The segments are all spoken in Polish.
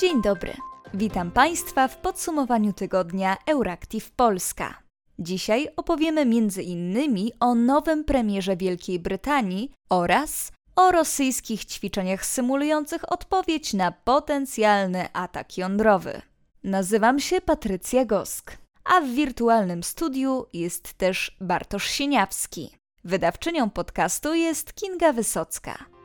Dzień dobry. Witam Państwa w podsumowaniu tygodnia Euractiv Polska. Dzisiaj opowiemy innymi o nowym premierze Wielkiej Brytanii oraz o rosyjskich ćwiczeniach symulujących odpowiedź na potencjalny atak jądrowy. Nazywam się Patrycja Gosk, a w wirtualnym studiu jest też Bartosz Sieniawski. Wydawczynią podcastu jest Kinga Wysocka.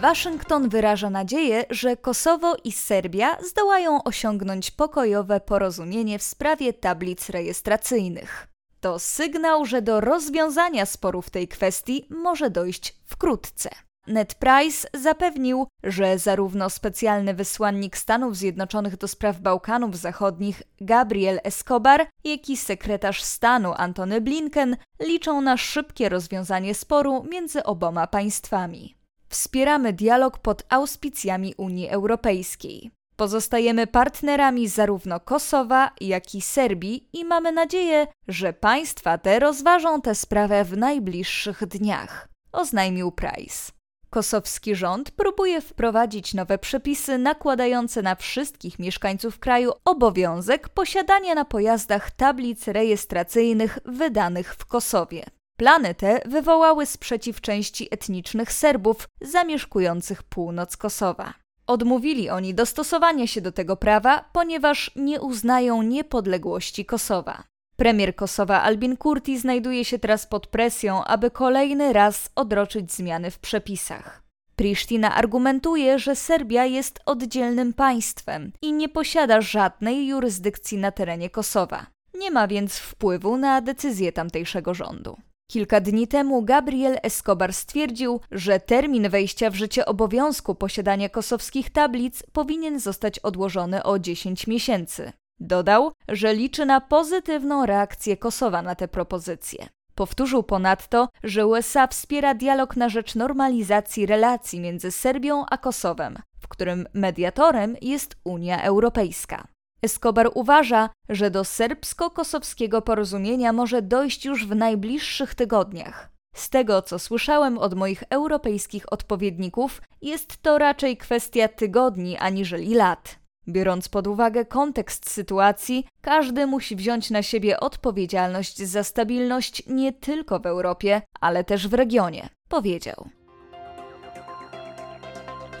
Waszyngton wyraża nadzieję, że Kosowo i Serbia zdołają osiągnąć pokojowe porozumienie w sprawie tablic rejestracyjnych. To sygnał, że do rozwiązania sporu w tej kwestii może dojść wkrótce. Ned Price zapewnił, że zarówno specjalny wysłannik Stanów Zjednoczonych do spraw Bałkanów Zachodnich Gabriel Escobar, jak i sekretarz stanu Antony Blinken liczą na szybkie rozwiązanie sporu między oboma państwami. Wspieramy dialog pod auspicjami Unii Europejskiej. Pozostajemy partnerami zarówno Kosowa, jak i Serbii i mamy nadzieję, że państwa te rozważą tę sprawę w najbliższych dniach, oznajmił Price. Kosowski rząd próbuje wprowadzić nowe przepisy nakładające na wszystkich mieszkańców kraju obowiązek posiadania na pojazdach tablic rejestracyjnych wydanych w Kosowie. Plany te wywołały sprzeciw części etnicznych Serbów zamieszkujących północ Kosowa. Odmówili oni dostosowania się do tego prawa, ponieważ nie uznają niepodległości Kosowa. Premier Kosowa Albin Kurti znajduje się teraz pod presją, aby kolejny raz odroczyć zmiany w przepisach. Prisztina argumentuje, że Serbia jest oddzielnym państwem i nie posiada żadnej jurysdykcji na terenie Kosowa. Nie ma więc wpływu na decyzje tamtejszego rządu. Kilka dni temu Gabriel Escobar stwierdził, że termin wejścia w życie obowiązku posiadania kosowskich tablic powinien zostać odłożony o 10 miesięcy. Dodał, że liczy na pozytywną reakcję Kosowa na tę propozycję. Powtórzył ponadto, że USA wspiera dialog na rzecz normalizacji relacji między Serbią a Kosowem, w którym mediatorem jest Unia Europejska. Escobar uważa, że do serbsko-kosowskiego porozumienia może dojść już w najbliższych tygodniach. Z tego, co słyszałem od moich europejskich odpowiedników, jest to raczej kwestia tygodni aniżeli lat. Biorąc pod uwagę kontekst sytuacji, każdy musi wziąć na siebie odpowiedzialność za stabilność nie tylko w Europie, ale też w regionie, powiedział.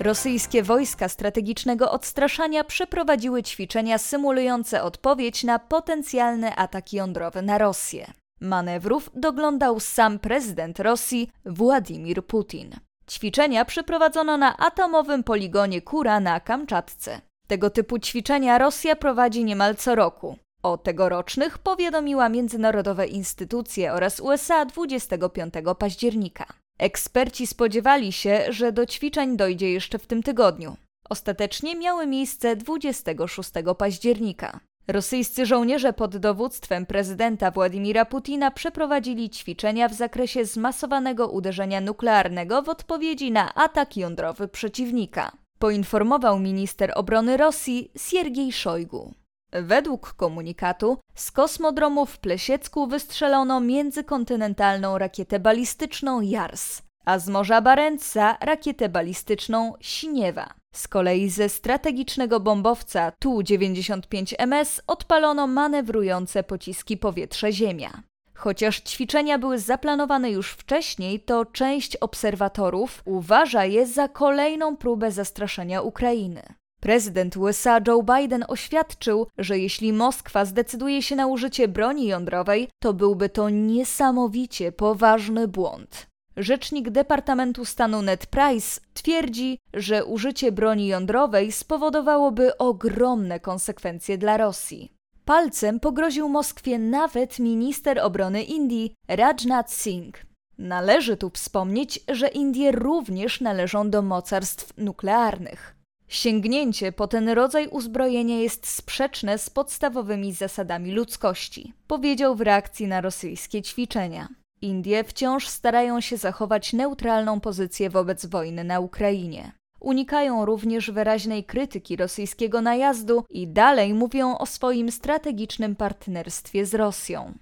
Rosyjskie wojska strategicznego odstraszania przeprowadziły ćwiczenia symulujące odpowiedź na potencjalny atak jądrowy na Rosję. Manewrów doglądał sam prezydent Rosji Władimir Putin. Ćwiczenia przeprowadzono na atomowym poligonie Kura na Kamczatce. Tego typu ćwiczenia Rosja prowadzi niemal co roku. O tegorocznych powiadomiła międzynarodowe instytucje oraz USA 25 października. Eksperci spodziewali się, że do ćwiczeń dojdzie jeszcze w tym tygodniu. Ostatecznie miały miejsce 26 października. Rosyjscy żołnierze pod dowództwem prezydenta Władimira Putina przeprowadzili ćwiczenia w zakresie zmasowanego uderzenia nuklearnego w odpowiedzi na atak jądrowy przeciwnika, poinformował minister obrony Rosji Siergiej Szojgu. Według komunikatu z kosmodromu w Plesiecku wystrzelono międzykontynentalną rakietę balistyczną JARS, a z Morza Barentsa rakietę balistyczną Siniewa. Z kolei ze strategicznego bombowca Tu-95MS odpalono manewrujące pociski powietrze-ziemia. Chociaż ćwiczenia były zaplanowane już wcześniej, to część obserwatorów uważa je za kolejną próbę zastraszenia Ukrainy. Prezydent USA Joe Biden oświadczył, że jeśli Moskwa zdecyduje się na użycie broni jądrowej, to byłby to niesamowicie poważny błąd. Rzecznik Departamentu Stanu Ned Price twierdzi, że użycie broni jądrowej spowodowałoby ogromne konsekwencje dla Rosji. Palcem pogroził Moskwie nawet minister obrony Indii Rajnath Singh. Należy tu wspomnieć, że Indie również należą do mocarstw nuklearnych. Sięgnięcie po ten rodzaj uzbrojenia jest sprzeczne z podstawowymi zasadami ludzkości, powiedział w reakcji na rosyjskie ćwiczenia. Indie wciąż starają się zachować neutralną pozycję wobec wojny na Ukrainie. Unikają również wyraźnej krytyki rosyjskiego najazdu i dalej mówią o swoim strategicznym partnerstwie z Rosją.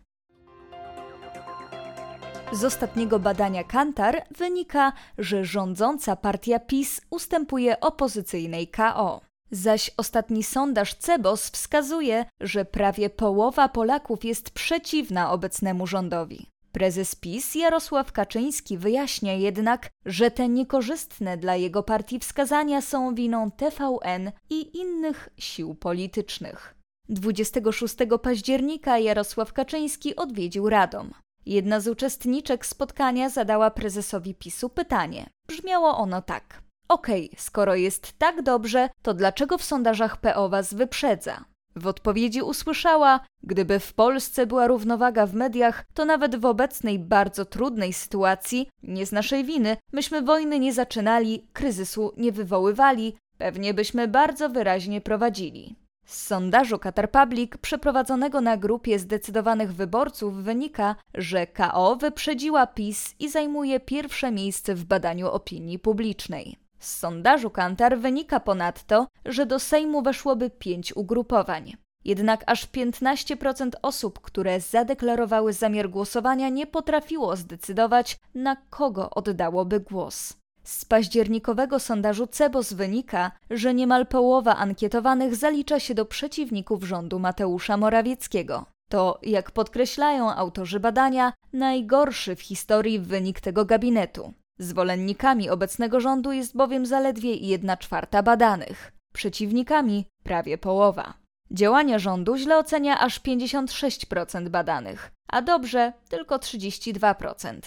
Z ostatniego badania Kantar wynika, że rządząca partia PiS ustępuje opozycyjnej KO. Zaś ostatni sondaż Cebos wskazuje, że prawie połowa Polaków jest przeciwna obecnemu rządowi. Prezes PiS Jarosław Kaczyński wyjaśnia jednak, że te niekorzystne dla jego partii wskazania są winą TVN i innych sił politycznych. 26 października Jarosław Kaczyński odwiedził Radom. Jedna z uczestniczek spotkania zadała prezesowi PiSu pytanie. Brzmiało ono tak: Okej, okay, skoro jest tak dobrze, to dlaczego w sondażach PO was wyprzedza? W odpowiedzi usłyszała: Gdyby w Polsce była równowaga w mediach, to nawet w obecnej bardzo trudnej sytuacji, nie z naszej winy, myśmy wojny nie zaczynali, kryzysu nie wywoływali, pewnie byśmy bardzo wyraźnie prowadzili. Z sondażu Qatar Public przeprowadzonego na grupie zdecydowanych wyborców wynika, że KO wyprzedziła PiS i zajmuje pierwsze miejsce w badaniu opinii publicznej. Z sondażu Kantar wynika ponadto, że do Sejmu weszłoby pięć ugrupowań. Jednak aż 15% osób, które zadeklarowały zamiar głosowania, nie potrafiło zdecydować, na kogo oddałoby głos. Z październikowego sondażu CEBOS wynika, że niemal połowa ankietowanych zalicza się do przeciwników rządu Mateusza Morawieckiego. To, jak podkreślają autorzy badania, najgorszy w historii wynik tego gabinetu. Zwolennikami obecnego rządu jest bowiem zaledwie 1 czwarta badanych, przeciwnikami prawie połowa. Działania rządu źle ocenia aż 56% badanych, a dobrze tylko 32%.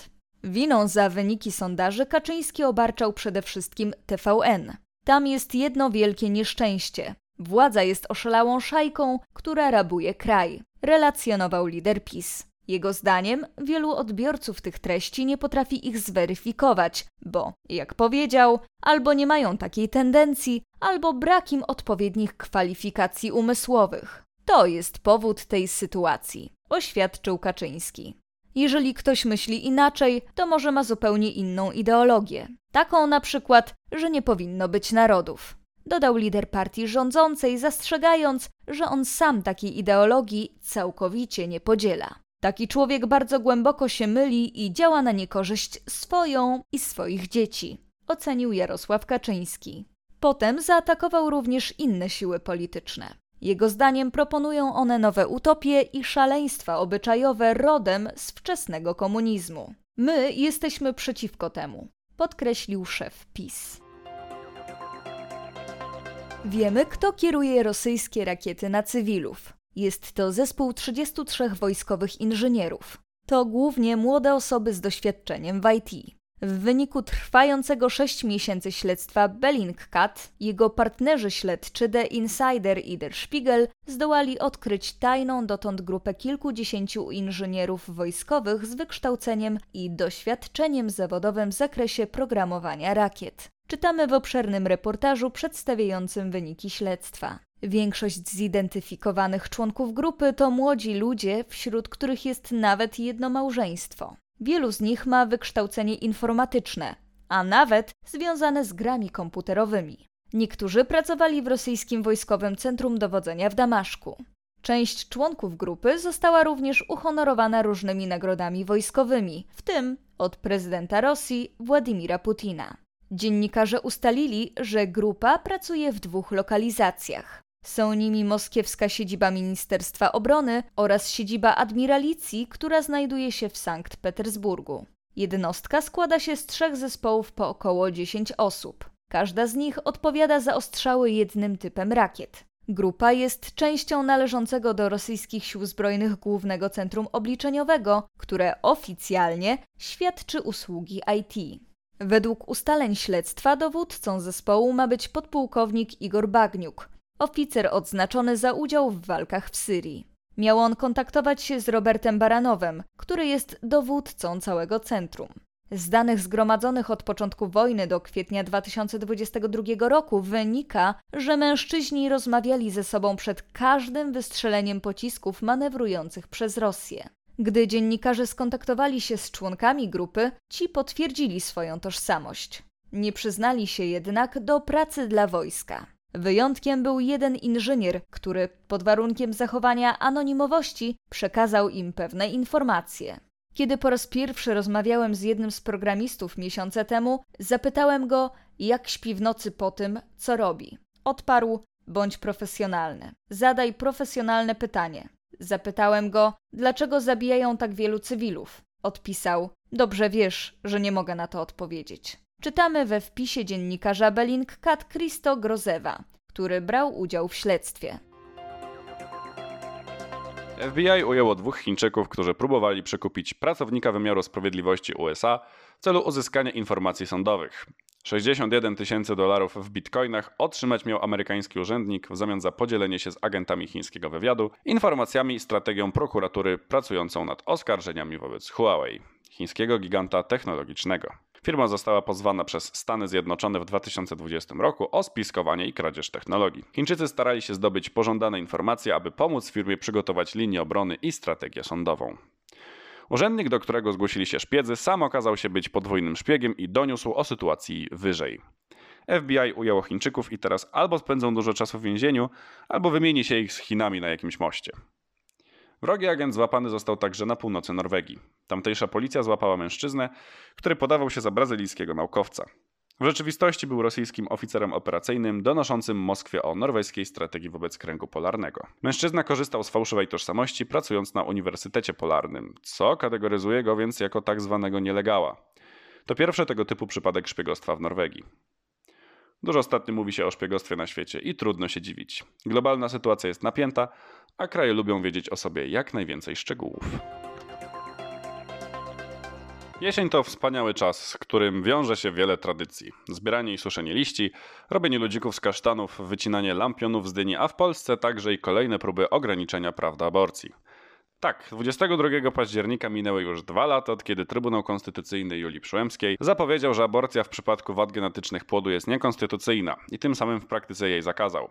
Winą za wyniki sondaży Kaczyński obarczał przede wszystkim TVN. Tam jest jedno wielkie nieszczęście. Władza jest oszalałą szajką, która rabuje kraj, relacjonował lider PiS. Jego zdaniem wielu odbiorców tych treści nie potrafi ich zweryfikować, bo, jak powiedział, albo nie mają takiej tendencji, albo brak im odpowiednich kwalifikacji umysłowych. To jest powód tej sytuacji, oświadczył Kaczyński. Jeżeli ktoś myśli inaczej, to może ma zupełnie inną ideologię. Taką na przykład, że nie powinno być narodów. Dodał lider partii rządzącej, zastrzegając, że on sam takiej ideologii całkowicie nie podziela. Taki człowiek bardzo głęboko się myli i działa na niekorzyść swoją i swoich dzieci, ocenił Jarosław Kaczyński. Potem zaatakował również inne siły polityczne. Jego zdaniem proponują one nowe utopie i szaleństwa obyczajowe rodem z wczesnego komunizmu. My jesteśmy przeciwko temu, podkreślił szef PiS. Wiemy, kto kieruje rosyjskie rakiety na cywilów. Jest to zespół 33 wojskowych inżynierów. To głównie młode osoby z doświadczeniem w IT. W wyniku trwającego 6 miesięcy śledztwa Bellingcat, jego partnerzy śledczy The Insider i Der Spiegel zdołali odkryć tajną dotąd grupę kilkudziesięciu inżynierów wojskowych z wykształceniem i doświadczeniem zawodowym w zakresie programowania rakiet. Czytamy w obszernym reportażu przedstawiającym wyniki śledztwa. Większość zidentyfikowanych członków grupy to młodzi ludzie, wśród których jest nawet jedno małżeństwo. Wielu z nich ma wykształcenie informatyczne, a nawet związane z grami komputerowymi. Niektórzy pracowali w rosyjskim wojskowym centrum dowodzenia w Damaszku. Część członków grupy została również uhonorowana różnymi nagrodami wojskowymi, w tym od prezydenta Rosji Władimira Putina. Dziennikarze ustalili, że grupa pracuje w dwóch lokalizacjach. Są nimi moskiewska siedziba Ministerstwa Obrony oraz siedziba admiralicji, która znajduje się w Sankt Petersburgu. Jednostka składa się z trzech zespołów po około 10 osób. Każda z nich odpowiada za ostrzały jednym typem rakiet. Grupa jest częścią należącego do rosyjskich sił zbrojnych Głównego Centrum Obliczeniowego, które oficjalnie świadczy usługi IT. Według ustaleń śledztwa dowódcą zespołu ma być podpułkownik Igor Bagniuk, oficer odznaczony za udział w walkach w Syrii. Miał on kontaktować się z Robertem Baranowem, który jest dowódcą całego centrum. Z danych zgromadzonych od początku wojny do kwietnia 2022 roku wynika, że mężczyźni rozmawiali ze sobą przed każdym wystrzeleniem pocisków manewrujących przez Rosję. Gdy dziennikarze skontaktowali się z członkami grupy, ci potwierdzili swoją tożsamość. Nie przyznali się jednak do pracy dla wojska. Wyjątkiem był jeden inżynier, który pod warunkiem zachowania anonimowości przekazał im pewne informacje. Kiedy po raz pierwszy rozmawiałem z jednym z programistów miesiące temu, zapytałem go, jak śpi w nocy po tym, co robi. Odparł: bądź profesjonalny. Zadaj profesjonalne pytanie. Zapytałem go, dlaczego zabijają tak wielu cywilów. Odpisał: Dobrze wiesz, że nie mogę na to odpowiedzieć. Czytamy we wpisie dziennikarza Bellingcat Christo Grozewa, który brał udział w śledztwie. FBI ujęło dwóch Chińczyków, którzy próbowali przekupić pracownika wymiaru sprawiedliwości USA w celu uzyskania informacji sądowych. 61 tysięcy dolarów w bitcoinach otrzymać miał amerykański urzędnik w zamian za podzielenie się z agentami chińskiego wywiadu informacjami i strategią prokuratury pracującą nad oskarżeniami wobec Huawei, chińskiego giganta technologicznego. Firma została pozwana przez Stany Zjednoczone w 2020 roku o spiskowanie i kradzież technologii. Chińczycy starali się zdobyć pożądane informacje, aby pomóc firmie przygotować linię obrony i strategię sądową. Urzędnik, do którego zgłosili się szpiedzy, sam okazał się być podwójnym szpiegiem i doniósł o sytuacji wyżej. FBI ujęło Chińczyków i teraz albo spędzą dużo czasu w więzieniu, albo wymieni się ich z Chinami na jakimś moście. Wrogi agent złapany został także na północy Norwegii. Tamtejsza policja złapała mężczyznę, który podawał się za brazylijskiego naukowca. W rzeczywistości był rosyjskim oficerem operacyjnym donoszącym Moskwie o norweskiej strategii wobec kręgu polarnego. Mężczyzna korzystał z fałszywej tożsamości, pracując na Uniwersytecie Polarnym, co kategoryzuje go więc jako tak zwanego nielegała. To pierwszy tego typu przypadek szpiegostwa w Norwegii. Dużo ostatnio mówi się o szpiegostwie na świecie i trudno się dziwić. Globalna sytuacja jest napięta, a kraje lubią wiedzieć o sobie jak najwięcej szczegółów. Jesień to wspaniały czas, z którym wiąże się wiele tradycji. Zbieranie i suszenie liści, robienie ludzików z kasztanów, wycinanie lampionów z dyni, a w Polsce także i kolejne próby ograniczenia praw do aborcji. Tak, 22 października minęły już dwa lata, od kiedy Trybunał Konstytucyjny Julii Przyłębskiej zapowiedział, że aborcja w przypadku wad genetycznych płodu jest niekonstytucyjna i tym samym w praktyce jej zakazał.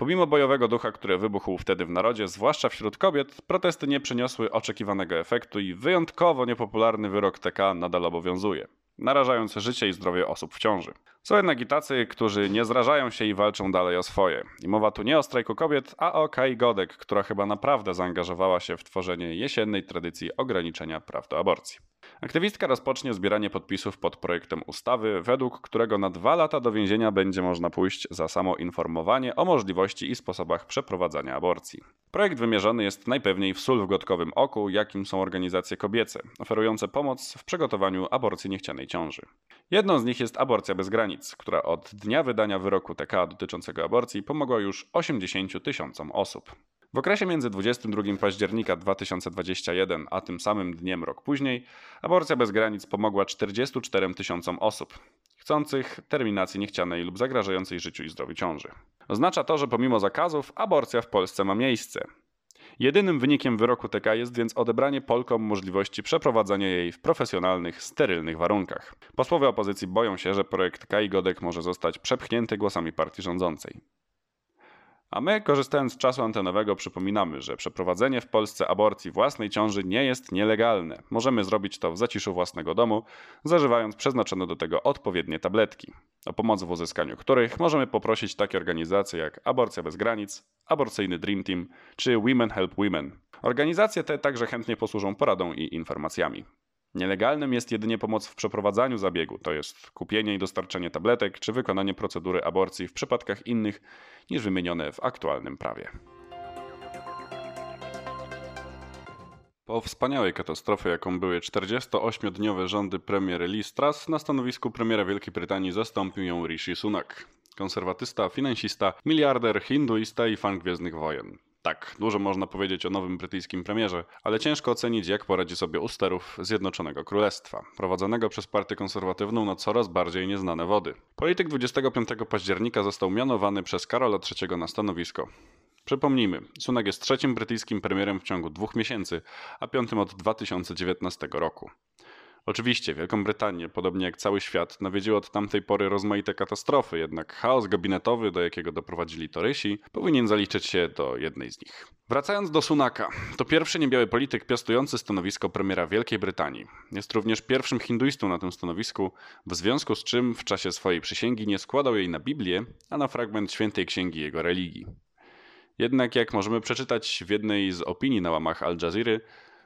Pomimo bojowego ducha, który wybuchł wtedy w narodzie, zwłaszcza wśród kobiet, protesty nie przyniosły oczekiwanego efektu i wyjątkowo niepopularny wyrok TK nadal obowiązuje narażając życie i zdrowie osób w ciąży. Są jednak i tacy, którzy nie zrażają się i walczą dalej o swoje. I mowa tu nie o strajku kobiet, a o Kai Godek, która chyba naprawdę zaangażowała się w tworzenie jesiennej tradycji ograniczenia praw do aborcji. Aktywistka rozpocznie zbieranie podpisów pod projektem ustawy, według którego na dwa lata do więzienia będzie można pójść za samo informowanie o możliwości i sposobach przeprowadzania aborcji. Projekt wymierzony jest najpewniej w sól w gotkowym oku, jakim są organizacje kobiece, oferujące pomoc w przygotowaniu aborcji niechcianej ciąży. Jedną z nich jest Aborcja bez granic, która od dnia wydania wyroku TK dotyczącego aborcji pomogła już 80 tysiącom osób. W okresie między 22 października 2021 a tym samym dniem rok później Aborcja bez granic pomogła 44 tysiącom osób chcących terminacji niechcianej lub zagrażającej życiu i zdrowiu ciąży. Oznacza to, że pomimo zakazów aborcja w Polsce ma miejsce. Jedynym wynikiem wyroku TK jest więc odebranie Polkom możliwości przeprowadzania jej w profesjonalnych, sterylnych warunkach. Posłowie opozycji boją się, że projekt K i Godek może zostać przepchnięty głosami partii rządzącej. A my, korzystając z czasu antenowego, przypominamy, że przeprowadzenie w Polsce aborcji własnej ciąży nie jest nielegalne. Możemy zrobić to w zaciszu własnego domu, zażywając przeznaczone do tego odpowiednie tabletki, o pomoc w uzyskaniu których możemy poprosić takie organizacje jak Aborcja Bez Granic, Aborcyjny Dream Team czy Women Help Women. Organizacje te także chętnie posłużą poradą i informacjami. Nielegalnym jest jedynie pomoc w przeprowadzaniu zabiegu, to jest kupienie i dostarczenie tabletek czy wykonanie procedury aborcji w przypadkach innych niż wymienione w aktualnym prawie. Po wspaniałej katastrofie, jaką były 48-dniowe rządy premier Liz Truss, na stanowisku premiera Wielkiej Brytanii zastąpił ją Rishi Sunak. Konserwatysta, finansista, miliarder, hinduista i fan Gwiezdnych Wojen. Tak, dużo można powiedzieć o nowym brytyjskim premierze, ale ciężko ocenić, jak poradzi sobie u sterów Zjednoczonego Królestwa, prowadzonego przez partię konserwatywną na coraz bardziej nieznane wody. Polityk 25 października został mianowany przez Karola III na stanowisko. Przypomnijmy, Sunak jest trzecim brytyjskim premierem w ciągu dwóch miesięcy, a piątym od 2019 roku. Oczywiście Wielką Brytanię, podobnie jak cały świat, nawiedziły od tamtej pory rozmaite katastrofy, jednak chaos gabinetowy, do jakiego doprowadzili Torysi, powinien zaliczyć się do jednej z nich. Wracając do Sunaka, to pierwszy niebiały polityk piastujący stanowisko premiera Wielkiej Brytanii. Jest również pierwszym hinduistą na tym stanowisku, w związku z czym w czasie swojej przysięgi nie składał jej na Biblię, a na fragment świętej księgi jego religii. Jednak jak możemy przeczytać w jednej z opinii na łamach Al Jazeera,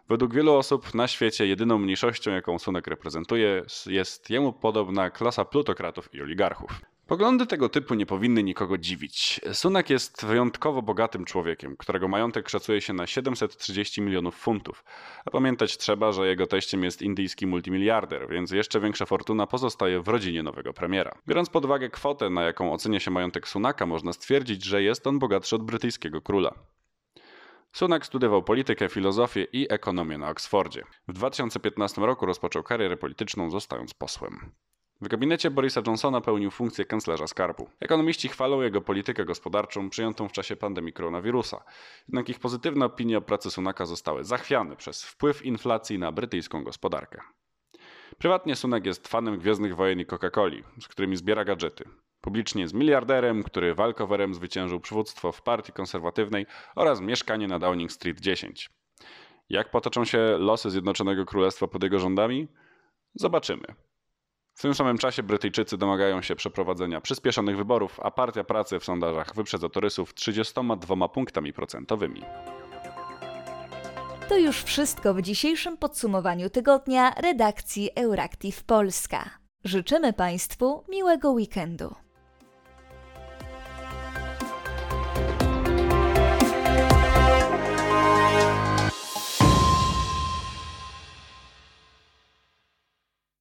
Według wielu osób na świecie jedyną mniejszością, jaką Sunak reprezentuje, jest jemu podobna klasa plutokratów i oligarchów. Poglądy tego typu nie powinny nikogo dziwić. Sunak jest wyjątkowo bogatym człowiekiem, którego majątek szacuje się na 730 milionów funtów. A pamiętać trzeba, że jego teściem jest indyjski multimiliarder, więc jeszcze większa fortuna pozostaje w rodzinie nowego premiera. Biorąc pod uwagę kwotę, na jaką ocenia się majątek Sunaka, można stwierdzić, że jest on bogatszy od brytyjskiego króla. Sunak studiował politykę, filozofię i ekonomię na Oksfordzie. W 2015 roku rozpoczął karierę polityczną, zostając posłem. W gabinecie Borisa Johnsona pełnił funkcję kanclerza skarbu. Ekonomiści chwalą jego politykę gospodarczą przyjętą w czasie pandemii koronawirusa. Jednak ich pozytywne opinie o pracy Sunaka zostały zachwiane przez wpływ inflacji na brytyjską gospodarkę. Prywatnie Sunak jest fanem Gwiezdnych Wojen i Coca-Coli, z którymi zbiera gadżety. Publicznie jest miliarderem, który walkowerem zwyciężył przywództwo w partii konserwatywnej oraz mieszkanie na Downing Street 10. Jak potoczą się losy Zjednoczonego Królestwa pod jego rządami? Zobaczymy. W tym samym czasie Brytyjczycy domagają się przeprowadzenia przyspieszonych wyborów, a Partia Pracy w sondażach wyprzedza torysów 32 punktami procentowymi. To już wszystko w dzisiejszym podsumowaniu tygodnia redakcji Euractiv Polska. Życzymy Państwu miłego weekendu.